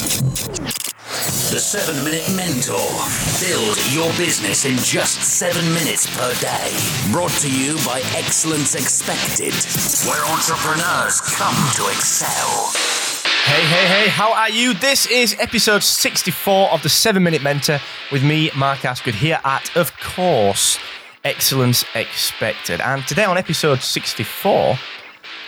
The 7 Minute Mentor. Build your business in just 7 minutes per day. Brought to you by Excellence Expected, where entrepreneurs come to excel. Hey, hey, hey, how are you? This is episode 64 of the 7 Minute Mentor with me, Mark Asquith, here at, of course, Excellence Expected. And today on episode 64,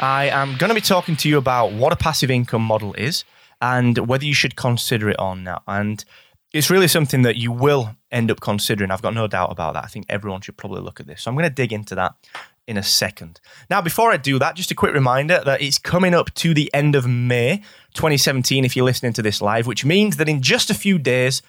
I am going to be talking to you about what a passive income model is and whether you should consider it or not. And it's really something that you will end up considering. I've got no doubt about that. I think everyone should probably look at this. So I'm going to dig into that in a second. Now, before I do that, just a quick reminder that it's coming up to the end of May 2017 if you're listening to this live, which means that in just a few days,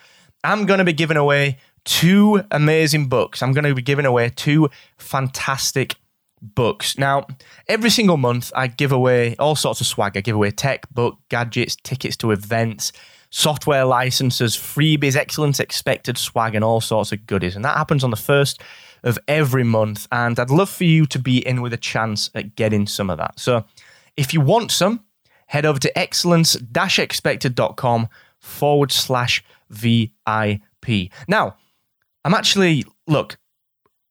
I'm going to be giving away two amazing books. I'm going to be giving away two fantastic books. Now, every single month, I give away all sorts of swag. I give away tech, book, gadgets, tickets to events, software licenses, freebies, excellence expected swag, and all sorts of goodies. And that happens on the first of every month. And I'd love for you to be in with a chance at getting some of that. So if you want some, head over to excellence expected.com forward slash VIP. Now, I'm actually, look,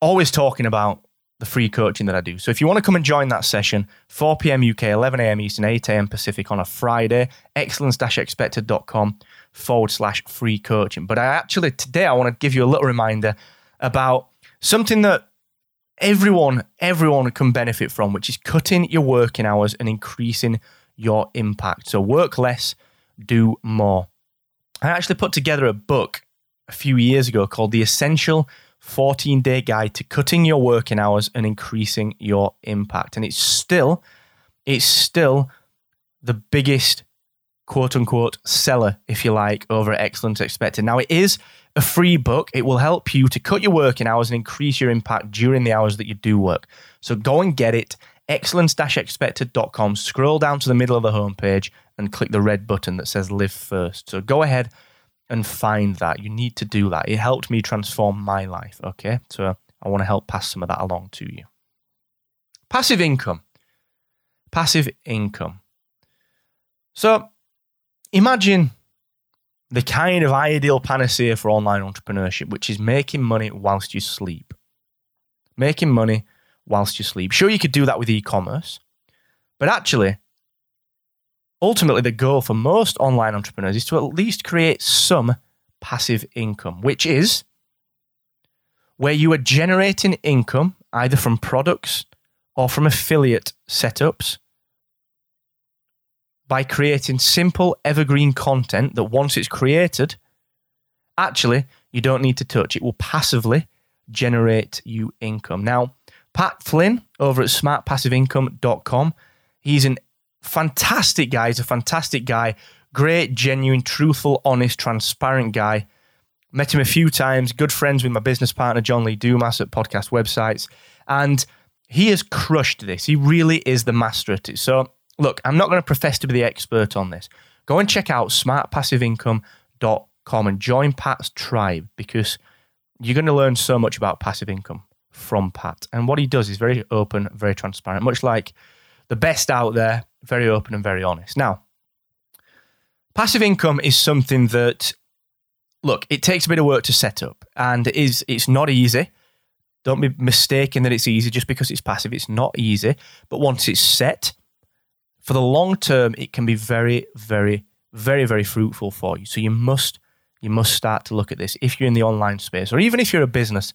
always talking about the free coaching that I do. So if you want to come and join that session, 4 p.m. UK, 11 a.m. Eastern, 8 a.m. Pacific on a Friday, excellence-expected.com forward slash free coaching. But I actually, today, I want to give you a little reminder about something that everyone, everyone can benefit from, which is cutting your working hours and increasing your impact. So work less, do more. I actually put together a book a few years ago called The Essential 14 day guide to cutting your working hours and increasing your impact. And it's still, it's still the biggest quote unquote seller, if you like, over Excellence Expected. Now, it is a free book. It will help you to cut your working hours and increase your impact during the hours that you do work. So go and get it. Excellence expected.com. Scroll down to the middle of the homepage and click the red button that says live first. So go ahead and find that. You need to do that. It helped me transform my life. Okay. So I want to help pass some of that along to you. Passive income. Passive income. So imagine the kind of ideal panacea for online entrepreneurship, which is making money whilst you sleep. Making money whilst you sleep. Sure, you could do that with e commerce, but actually, ultimately, the goal for most online entrepreneurs is to at least create some passive income, which is where you are generating income either from products or from affiliate setups by creating simple evergreen content that once it's created, actually, you don't need to touch. It will passively generate you income. Now, Pat Flynn over at smartpassiveincome.com, he's an fantastic guy. He's a fantastic guy. Great, genuine, truthful, honest, transparent guy. Met him a few times. Good friends with my business partner, John Lee Dumas at podcast websites. And he has crushed this. He really is the master at it. So, look, I'm not going to profess to be the expert on this. Go and check out smartpassiveincome.com and join Pat's tribe because you're going to learn so much about passive income from Pat. And what he does is very open, very transparent, much like the best out there, very open and very honest. Now, passive income is something that, look, it takes a bit of work to set up and it is it's not easy. Don't be mistaken that it's easy just because it's passive. It's not easy. But once it's set, for the long term, it can be very, very, very, very fruitful for you. So you must you must start to look at this if you're in the online space or even if you're a business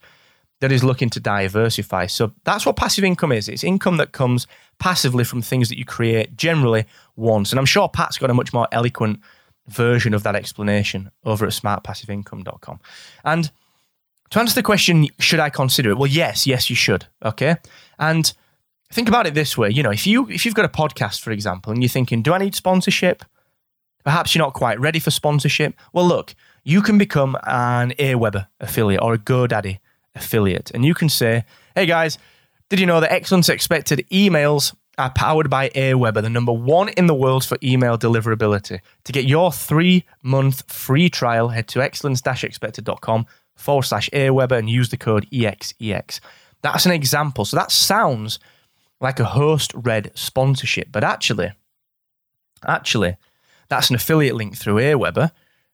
that is looking to diversify. So that's what passive income is. It's income that comes passively from things that you create generally once. And I'm sure Pat's got a much more eloquent version of that explanation over at smartpassiveincome.com. And to answer the question, should I consider it? Well, yes, yes, you should. Okay. And think about it this way. You know, if you if you've got a podcast, for example, and you're thinking, do I need sponsorship? Perhaps you're not quite ready for sponsorship. Well, look, you can become an Aweber affiliate or a GoDaddy affiliate. And you can say, hey guys, did you know that Excellence Expected emails are powered by Aweber, the number one in the world for email deliverability? To get your three month free trial, head to excellence expected.com forward slash Aweber and use the code EXEX. That's an example. So that sounds like a host read sponsorship, but actually, actually, that's an affiliate link through Aweber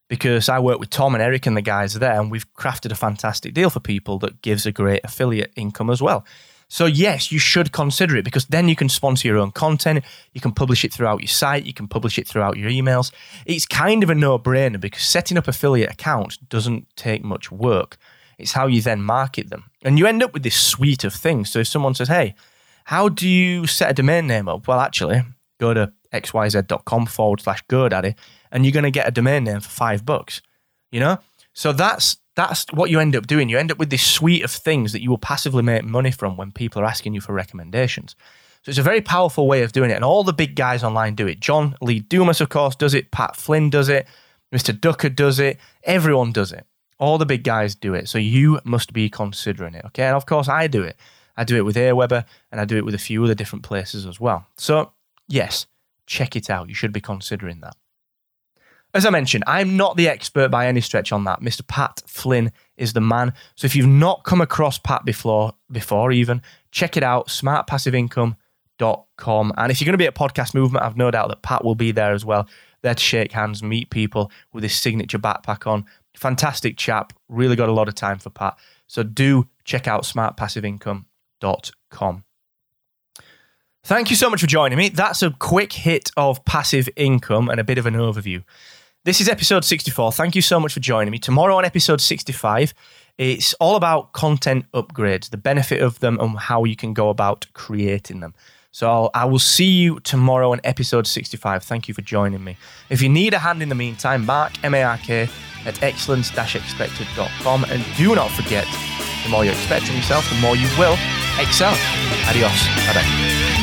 because I work with Tom and Eric and the guys there, and we've crafted a fantastic deal for people that gives a great affiliate income as well. So, yes, you should consider it because then you can sponsor your own content. You can publish it throughout your site. You can publish it throughout your emails. It's kind of a no brainer because setting up affiliate accounts doesn't take much work. It's how you then market them. And you end up with this suite of things. So, if someone says, hey, how do you set a domain name up? Well, actually, go to xyz.com forward slash GoDaddy and you're going to get a domain name for five bucks. You know? So that's that's what you end up doing. You end up with this suite of things that you will passively make money from when people are asking you for recommendations. So it's a very powerful way of doing it. And all the big guys online do it. John Lee Dumas, of course, does it. Pat Flynn does it. Mr. Ducker does it. Everyone does it. All the big guys do it. So you must be considering it. Okay. And of course, I do it. I do it with Aweber and I do it with a few other different places as well. So, yes, check it out. You should be considering that. As I mentioned, I'm not the expert by any stretch on that. Mr. Pat Flynn is the man. So if you've not come across Pat before, before even, check it out, smartpassiveincome.com. And if you're going to be at Podcast Movement, I've no doubt that Pat will be there as well, there to shake hands, meet people with his signature backpack on. Fantastic chap, really got a lot of time for Pat. So do check out smartpassiveincome.com. Thank you so much for joining me. That's a quick hit of passive income and a bit of an overview. This is episode 64. Thank you so much for joining me. Tomorrow on episode 65, it's all about content upgrades, the benefit of them, and how you can go about creating them. So I will see you tomorrow on episode 65. Thank you for joining me. If you need a hand in the meantime, Mark, M A R K, at excellence-expected.com. And do not forget, the more you expect from yourself, the more you will excel. Adios. Bye bye.